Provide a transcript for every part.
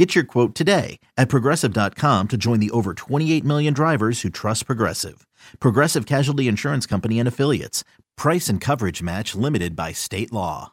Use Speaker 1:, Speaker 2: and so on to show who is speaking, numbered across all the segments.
Speaker 1: Get your quote today at progressive.com to join the over 28 million drivers who trust Progressive. Progressive Casualty Insurance Company and Affiliates. Price and coverage match limited by state law.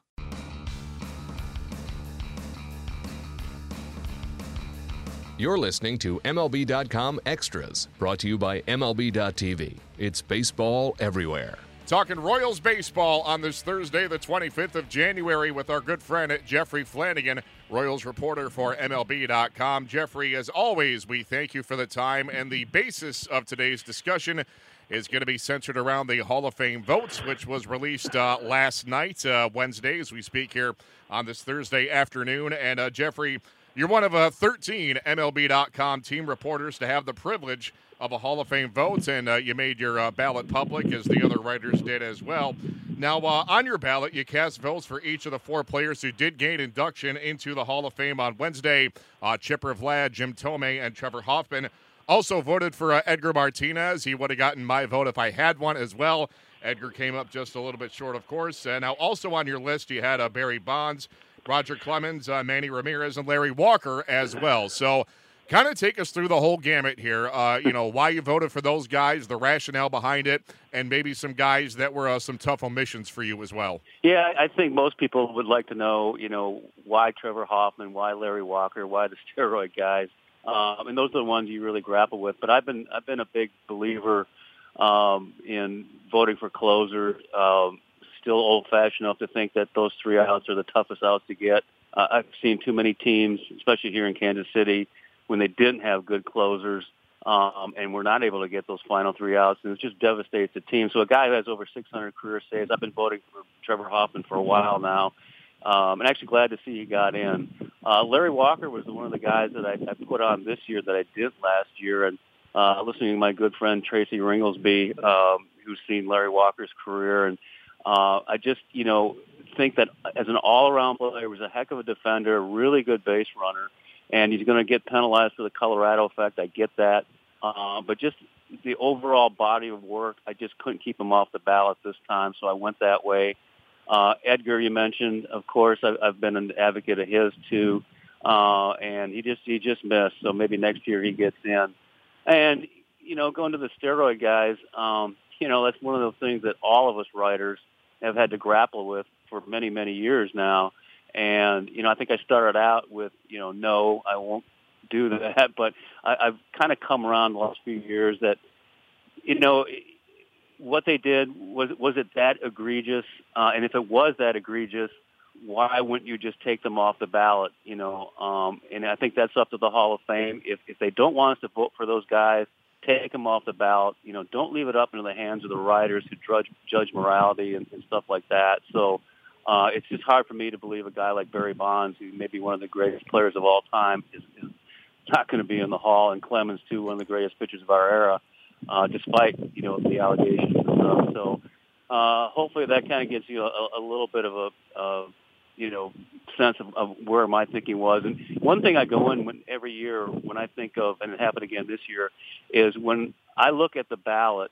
Speaker 2: You're listening to MLB.com Extras, brought to you by MLB.tv. It's baseball everywhere.
Speaker 3: Talking Royals baseball on this Thursday, the 25th of January, with our good friend Jeffrey Flanagan, Royals reporter for MLB.com. Jeffrey, as always, we thank you for the time. And the basis of today's discussion is going to be centered around the Hall of Fame votes, which was released uh, last night, uh, Wednesday, as we speak here on this Thursday afternoon. And uh, Jeffrey, you're one of uh, 13 MLB.com team reporters to have the privilege of a Hall of Fame vote, and uh, you made your uh, ballot public, as the other writers did as well. Now, uh, on your ballot, you cast votes for each of the four players who did gain induction into the Hall of Fame on Wednesday uh, Chipper Vlad, Jim Thome, and Trevor Hoffman. Also voted for uh, Edgar Martinez. He would have gotten my vote if I had one as well. Edgar came up just a little bit short, of course. Uh, now, also on your list, you had Barry Bonds, Roger Clemens, Manny Ramirez, and Larry Walker as well. So, kind of take us through the whole gamut here. Uh, you know, why you voted for those guys, the rationale behind it, and maybe some guys that were uh, some tough omissions for you as well.
Speaker 4: Yeah, I think most people would like to know, you know, why Trevor Hoffman, why Larry Walker, why the steroid guys. Um, and those are the ones you really grapple with. But I've been I've been a big believer um, in voting for closers. Um, still old-fashioned enough to think that those three outs are the toughest outs to get. Uh, I've seen too many teams, especially here in Kansas City, when they didn't have good closers um, and were not able to get those final three outs, and it just devastates the team. So a guy who has over 600 career saves, I've been voting for Trevor Hoffman for a while now, um, and actually glad to see he got in. Uh, Larry Walker was one of the guys that I, I put on this year that I did last year, and uh, listening to my good friend Tracy Ringolsby, um, who's seen Larry Walker's career, and uh, I just, you know, think that as an all-around player, he was a heck of a defender, really good base runner and he's going to get penalized for the Colorado effect. I get that, uh, but just the overall body of work, I just couldn't keep him off the ballot this time, so I went that way. Uh, Edgar, you mentioned, of course, I've, I've been an advocate of his too, uh, and he just he just missed. So maybe next year he gets in. And you know, going to the steroid guys, um, you know, that's one of those things that all of us writers have had to grapple with for many many years now. And, you know, I think I started out with, you know, no, I won't do that. But I, I've kind of come around the last few years that, you know, what they did was was it that egregious? Uh, and if it was that egregious, why wouldn't you just take them off the ballot? You know, um, and I think that's up to the Hall of Fame. If if they don't want us to vote for those guys, take them off the ballot. You know, don't leave it up into the hands of the writers who judge judge morality and, and stuff like that. So uh, it's just hard for me to believe a guy like Barry Bonds, who may be one of the greatest players of all time, is, is not going to be in the Hall, and Clemens too, one of the greatest pitchers of our era, uh, despite you know the allegations and stuff. So uh, hopefully that kind of gives you a, a little bit of a, a you know sense of, of where my thinking was. And one thing I go in when every year when I think of, and it happened again this year, is when I look at the ballot.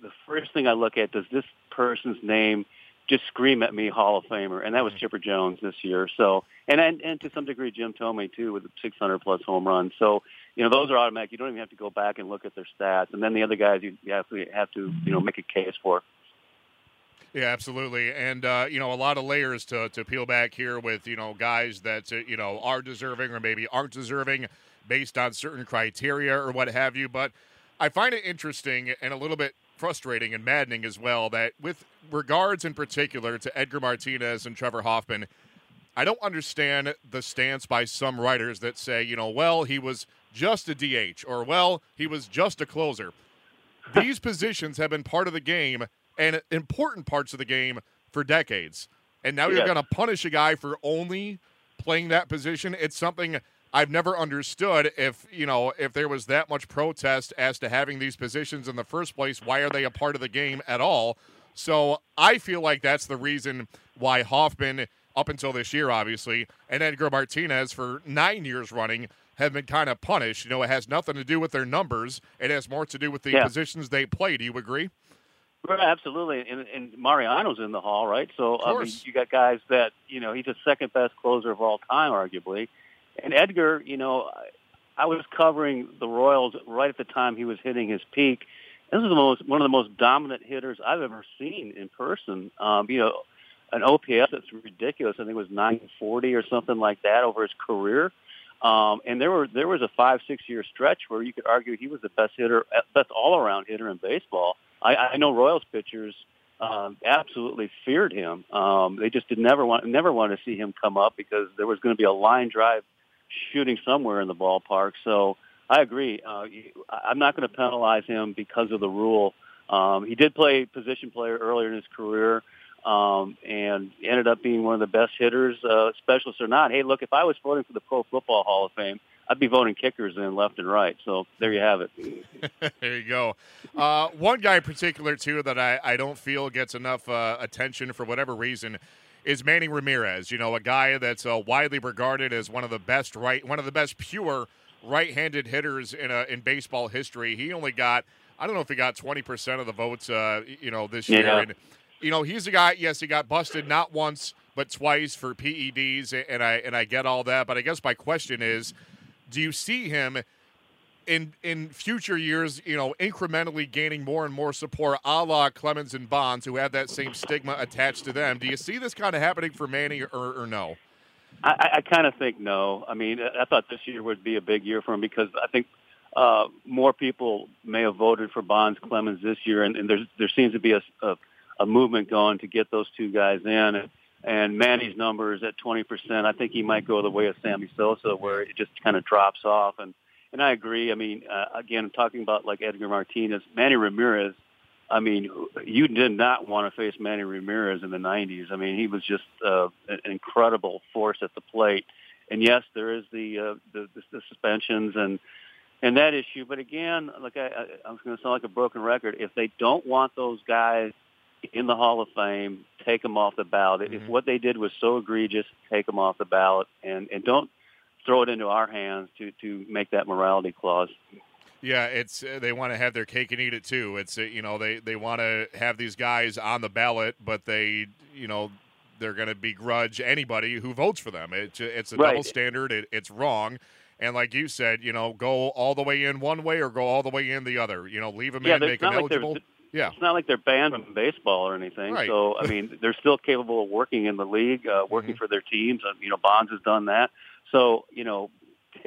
Speaker 4: The first thing I look at does this person's name just scream at me Hall of Famer, and that was. Chipper Jones this year. So, and and, and to some degree Jim Thome too with 600 plus home runs. So, you know, those are automatic. You don't even have to go back and look at their stats. And then the other guys you, you have to have to you know make a case for.
Speaker 3: Yeah, absolutely, and uh, you know a lot of layers to to peel back here with you know guys that uh, you know are deserving or maybe aren't deserving based on certain criteria or what have you. But I find it interesting and a little bit frustrating and maddening as well that with regards in particular to Edgar Martinez and Trevor Hoffman, I don't understand the stance by some writers that say, you know, well, he was just a DH or well, he was just a closer. These positions have been part of the game and important parts of the game for decades. And now you're going to punish a guy for only playing that position. It's something I've never understood if you know if there was that much protest as to having these positions in the first place. Why are they a part of the game at all? So I feel like that's the reason why Hoffman, up until this year, obviously, and Edgar Martinez for nine years running have been kind of punished. You know, it has nothing to do with their numbers. It has more to do with the
Speaker 4: Yeah.
Speaker 3: positions they play. Do you agree?
Speaker 4: Absolutely, and, and Mariano's in the hall, right? So I mean, you got guys that you know he's the second best closer of all time, arguably, and Edgar. You know, I, was covering the Royals right at the time he was hitting his peak. This is the most one of the most dominant hitters I've ever seen in person. Um, you know, an OPS that's ridiculous. I think it was 940 or something like that over his career. Um, and there were there was a five six year stretch where you could argue he was the best hitter, best all around hitter in baseball. I, I know Royals pitchers um, absolutely feared him. Um, they just did never want never wanted to see him come up because there was going to be a line drive shooting somewhere in the ballpark. So I agree. Uh, I'm not going to penalize him because of the rule. Um, he did play position player earlier in his career um, and ended up being one of the best hitters, uh, specialists or not. Hey, look, if I was voting for the Pro Football Hall of Fame, I'd be voting kickers in left and right. So there you have it.
Speaker 3: there you go. Uh, one guy in particular, too, that I, I don't feel gets enough uh, attention for whatever reason is Manny Ramirez. You know, a guy that's uh, widely regarded as one of the best right, one of the best pure right-handed hitters in a, in baseball history. He only got, I don't know if he got twenty percent of the votes, uh, you know, this year.
Speaker 4: Yeah.
Speaker 3: And you know, he's a guy. Yes, he got busted not once but twice for PEDs, and I and I get all that. But I guess my question is, do you see him? In in future years, you know, incrementally gaining more and more support, a la Clemens and Bonds, who have that same stigma attached to them. Do you see this kind of happening for Manny, or, or no?
Speaker 4: I, I- kind of think no. I mean, I thought this year would be a big year for him because I think uh, more people may have voted for Bonds Clemens this year, and, and there's, there seems to be a, a, a movement going to get those two guys in. And, and Manny's number is at 20%. I think he might go the way of Sammy Sosa, where it just kind of drops off. And and I agree. I mean, uh, again, talking about like Edgar Martinez, Manny Ramirez. I mean, you did not want to face Manny Ramirez in the 90s. I mean, he was just uh, an incredible force at the plate. And yes, there is the uh, the, the, the suspensions and and that issue. But again, like I, I, I was going to sound like a broken record. If they don't want those guys in the Hall of Fame, take them off the ballot. If
Speaker 3: Mhm.
Speaker 4: what they did was so egregious, take them off the ballot, and and don't throw it into our hands to to make that morality clause.
Speaker 3: Yeah, it's uh, they want to have their cake and eat it too. It's uh, you know they they want to have these guys on the ballot, but they you know they're going to begrudge anybody who votes for them. It's it's a
Speaker 4: Right.
Speaker 3: double standard. It, it's wrong. And like you said, you know, go all the way in one way or go all the way in the other. You know, leave them
Speaker 4: Yeah,
Speaker 3: in, make them
Speaker 4: like
Speaker 3: eligible. yeah,
Speaker 4: It's not like they're banned from baseball or anything.
Speaker 3: Right.
Speaker 4: So I mean, they're still capable of working in the league, uh, working for their teams. Uh, you know, Bonds has done that. So you know,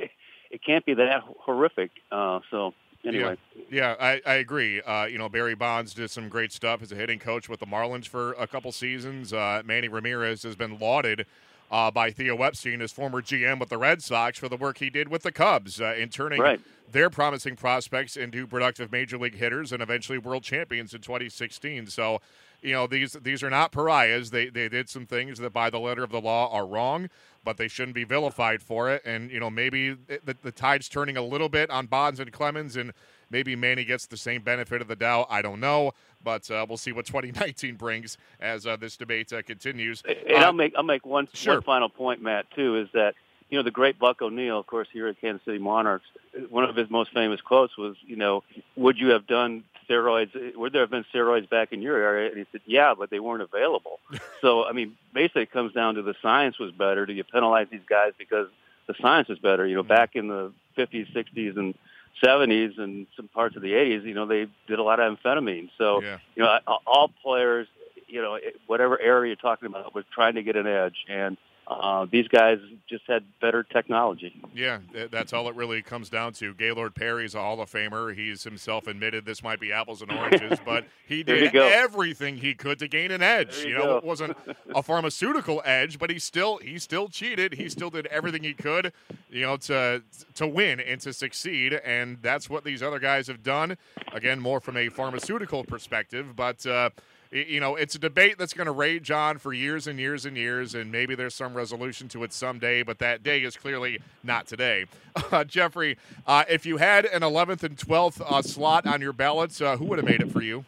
Speaker 4: it can't be that horrific. Uh, so anyway,
Speaker 3: Yeah, I, I agree. Uh, you know, Barry Bonds did some great stuff as a hitting coach with the Marlins for a couple seasons. Uh, Manny Ramirez has been lauded uh, by Theo Epstein, his former GM with the Red Sox, for the work he did with the Cubs uh, in turning
Speaker 4: Right.
Speaker 3: their promising prospects into productive major league hitters and eventually world champions in 2016. So, you know, these these are not pariahs. They they did some things that by the letter of the law are wrong, but they shouldn't be vilified for it. And you know, maybe the, the tide's turning a little bit on Bonds and Clemens, and maybe Manny gets the same benefit of the doubt. I don't know, but uh, we'll see what 2019 brings as uh, this debate uh, continues.
Speaker 4: And
Speaker 3: Uh,
Speaker 4: I'll make I'll make one
Speaker 3: sure.
Speaker 4: one final point, Matt. Too is that you know the great Buck O'Neil, of course, here at Kansas City Monarchs. One of his most famous quotes was, you know, would you have done steroids? Would there have been steroids back in your area? And he said, yeah, but they weren't available. so I mean, basically, it comes down to the science was better. Do you penalize these guys because the science is better? You know, mm-hmm. back in the 50s, 60s, and 70s, and some parts of the 80s, you know, they did a lot of amphetamine. So
Speaker 3: yeah.
Speaker 4: you know, all players, you know, whatever area you're talking about, was trying to get an edge, and uh, these guys just had better technology.
Speaker 3: Yeah, that's all it really comes down to. Gaylord Perry's a Hall of Famer. He's himself admitted this might be apples and oranges, but he did everything he could to gain an edge.
Speaker 4: There
Speaker 3: You,
Speaker 4: you
Speaker 3: know, it wasn't a pharmaceutical edge, but he still he still cheated. He still did everything he could, you know, to to win and to succeed, and that's what these other guys have done. Again, more from a pharmaceutical perspective, but. Uh, you know, it's a debate that's going to rage on for years and years and years, and maybe there's some resolution to it someday, but that day is clearly not today. Uh, Jeffrey, uh, if you had an 11th and 12th uh, slot on your ballots, uh, who would have made it for you?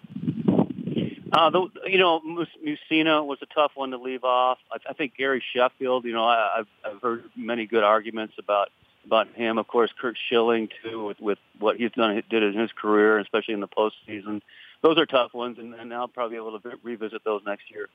Speaker 4: Uh, the, you know, Mussina was a tough one to leave off. I, I think Gary Sheffield. You know, I, I've heard many good arguments about about him. Of course, Curt Schilling too, with, with what he's done, did in his career, especially in the postseason. Those are tough ones, and, and I'll probably be able to revisit those next year.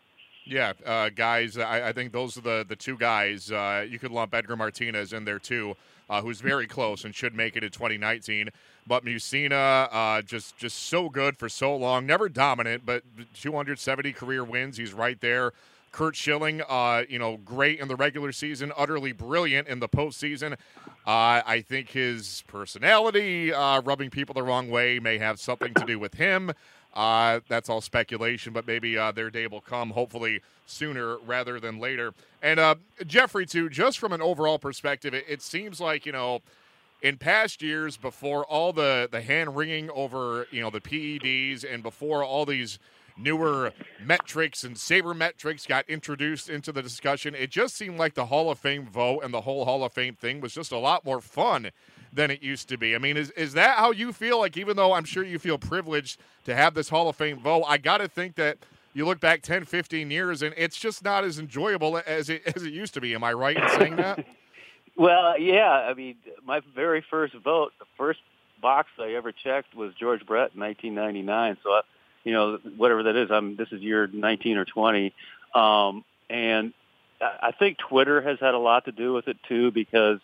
Speaker 3: Yeah, uh, guys, I, I, think those are the, the two guys. Uh, you could lump Edgar Martinez in there too, uh, who's very close and should make it in 2019. But Mussina, uh, just just so good for so long, never dominant, but 270 career wins. He's right there. Curt Schilling, uh, you know, great in the regular season, utterly brilliant in the postseason. Uh, I think his personality, rubbing people the wrong way, may have something to do with him. Uh, that's all speculation, but maybe uh, their day will come, hopefully sooner rather than later. And uh, Jeffrey, too, just from an overall perspective, it, it, seems like you know, in past years, before all the the hand wringing over you know the PEDs, and before all these newer metrics and sabermetrics got introduced into the discussion, it just seemed like the Hall of Fame vote and the whole Hall of Fame thing was just a lot more fun than it used to be. I mean, is is that how you feel? Like, even though I'm sure you feel privileged to have this Hall of Fame vote, I got to think that you look back 10, 15 years, and it's just not as enjoyable as it as it used to be. Am I right in saying that?
Speaker 4: well, yeah. I mean, my very first vote, the first box I ever checked was George Brett in 1999. So, I, you know, whatever that is, I'm this is year 19 or 20, um, and I think Twitter has had a lot to do with it too because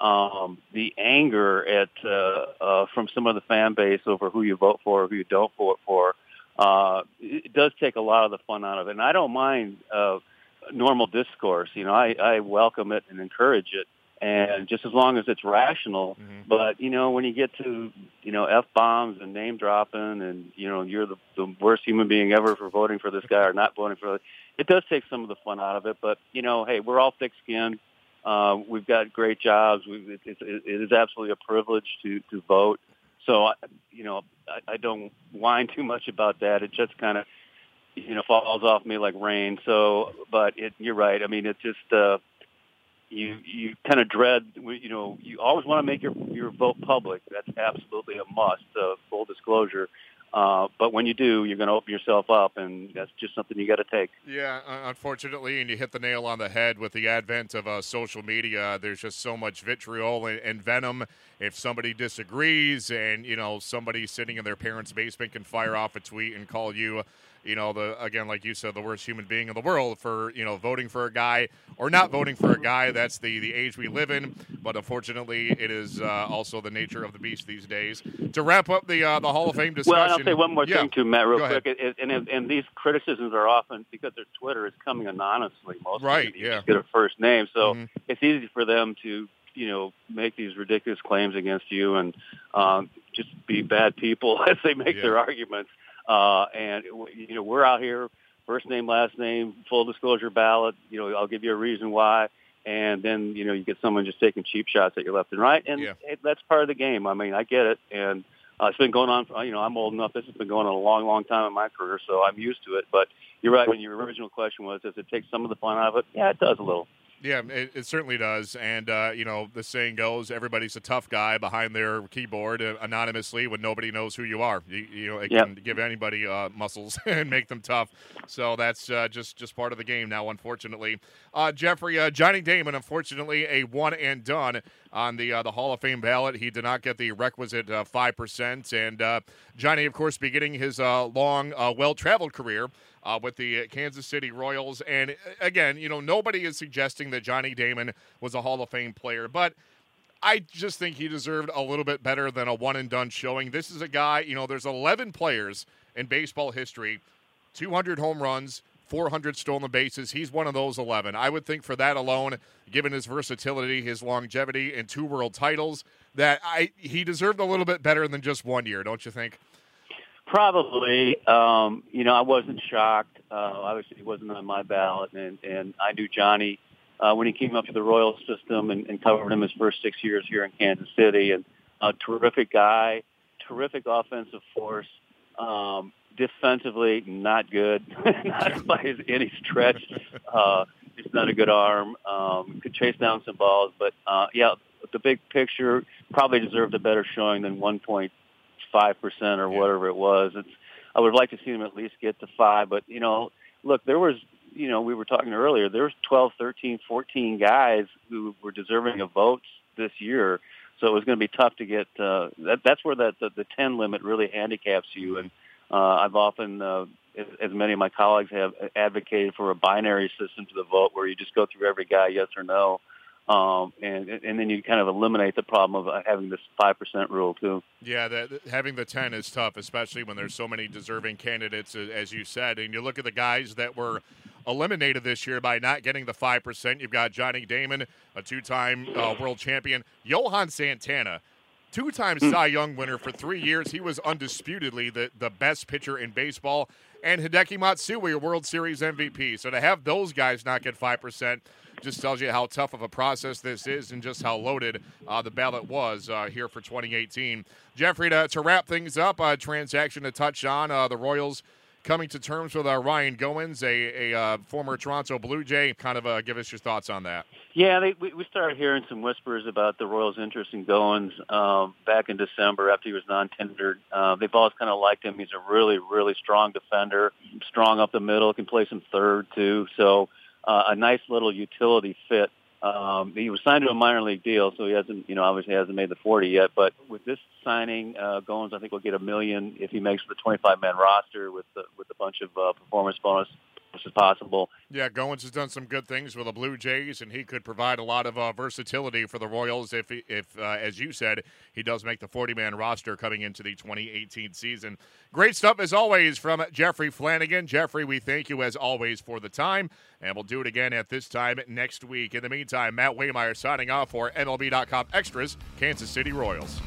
Speaker 4: um, the anger at uh, uh, from some of the fan base over who you vote for or who you don't vote for. Uh, it does take a lot of the fun out of it, and I don't mind uh, normal discourse. You know, I, I welcome it and encourage it, and just as long as it's rational. Mm-hmm. But you know, when you get to you know f bombs and name dropping, and you know you're the, the worst human being ever for voting for this guy or not voting for it, it does take some of the fun out of it. But you know, hey, we're all thick-skinned uh, we've got great jobs. We, it, it, it is absolutely a privilege to, to vote. So, you know, I, I don't whine too much about that. It just kind of, you know, falls off me like rain. So, but it, you're right. I mean, it's just, uh, you, you kind of dread, you know, you always want to make your, your vote public. That's absolutely a must, uh, full disclosure. Uh, but when you do, you're going to open yourself up, and that's just something you got to take.
Speaker 3: Yeah, unfortunately, and you hit the nail on the head with the advent of uh, social media. There's just so much vitriol and, and, venom. If somebody disagrees, and you know somebody sitting in their parents' basement can fire off a tweet and call you you know, the again, like you said, the worst human being in the world for you know voting for a guy or not voting for a guy. That's the the age we live in. But unfortunately, it is uh, also the nature of the beast these days. To wrap up the uh, the Hall of Fame discussion.
Speaker 4: Well, I'll say one more yeah. thing too, Matt, real Go quick. It, and, and, and these criticisms are often because their Twitter is coming anonymously. Most
Speaker 3: right,
Speaker 4: of
Speaker 3: yeah.
Speaker 4: get a first name, so mm-hmm. it's easy for them to you know make these ridiculous claims against you and um, just be bad people as they make yeah. their arguments. Uh, and you know, we're out here, first name, last name, full disclosure ballot. You know, I'll give you a reason why. And then you know, you get someone just taking cheap shots at your left and right, and yeah. it, that's part of the game. I mean, I get it, and uh, it's been going on. For, you know, I'm old enough. This has been going on a long, long time in my career, so I'm used to it. But you're right. When your original question was, does it take some of the fun out of it? Yeah, it does a little.
Speaker 3: Yeah, it, it, certainly does. And, uh, you know, the saying goes everybody's a tough guy behind their keyboard uh, anonymously when nobody knows who you are. You, you know, it yep. can give anybody uh, muscles and make them tough. So that's uh, just, just part of the game now, unfortunately. Uh, Jeffrey, uh, Johnny Damon, unfortunately, a one and done on the uh, the Hall of Fame ballot. He did not get the requisite uh, 5%. And uh, Johnny, of course, beginning his long, well traveled career uh, with the Kansas City Royals. And uh, again, you know, nobody is suggesting that Johnny Damon was a Hall of Fame player, but I just think he deserved a little bit better than a one and done showing. This is a guy, you know, there's 11 players in baseball history, 200 home runs, 400 stolen bases. He's one of those 11. I would think for that alone, given his versatility, his longevity, and two world titles, that I he deserved a little bit better than just one year, don't you think?
Speaker 4: Probably. Um, you know, I wasn't shocked. Uh, obviously, he wasn't on my ballot, and, and I knew Johnny uh, when he came up to the Royal system and, and covered him his first six years here in Kansas City. And a terrific guy, terrific offensive force. Um, defensively, not good, not by any stretch. Uh, it's not a good arm. Um, could chase down some balls, but uh, yeah, the big picture probably deserved a better showing than one point five percent or whatever it was. It's I would like to see them at least get to five. But you know, look, there was you know we were talking earlier. There was 12, 13, 14 guys who were deserving of votes this year. So it was going to be tough to get. Uh, that, that's where that the, the 10 limit really handicaps you. And uh, I've often, uh, as, as many of my colleagues have, advocated for a binary system to the vote, where you just go through every guy, yes or no, um, and and then you kind of eliminate the problem of having this five percent rule too.
Speaker 3: Yeah, the, having the ten is tough, especially when there's so many deserving candidates, as you said. And you look at the guys that were eliminated this year by not getting the five percent. You've got Johnny Damon, a two-time uh, world champion, Johan Santana. Two-time hmm. Cy Young winner for three years. He was undisputedly the, the best pitcher in baseball. And Hideki Matsui, a World Series MVP. So to have those guys not get 5%, just tells you how tough of a process this is and just how loaded uh, the ballot was uh, here for 2018. Jeffrey, to, to wrap things up, a transaction to touch on uh, the Royals coming to terms with uh, Ryan Goins, a, a uh, former Toronto Blue Jay. Kind of uh, give us your thoughts on that.
Speaker 4: Yeah, they, we, we started hearing some whispers about the Royals' interest in Goins um, back in December after he was non-tendered. Uh, they've always kind of liked him. He's a really, really strong defender, strong up the middle, can play some third too. So uh, a nice little utility fit. Um, he was signed to a minor league deal, so he hasn't, you know, obviously hasn't made the 40 yet. But with this signing, uh, Goins, I think will get a million if he makes the 25-man roster with the, with a bunch of uh, performance bonus as possible.
Speaker 3: Yeah, Goins has done some good things with the Blue Jays, and he could provide a lot of uh, versatility for the Royals if, if uh, as you said, he does make the 40-man roster coming into the 2018 season. Great stuff as always from Jeffrey Flanagan. Jeffrey, we thank you as always for the time, and we'll do it again at this time next week. In the meantime, Matt Waymeyer signing off for MLB.com Extras, Kansas City Royals.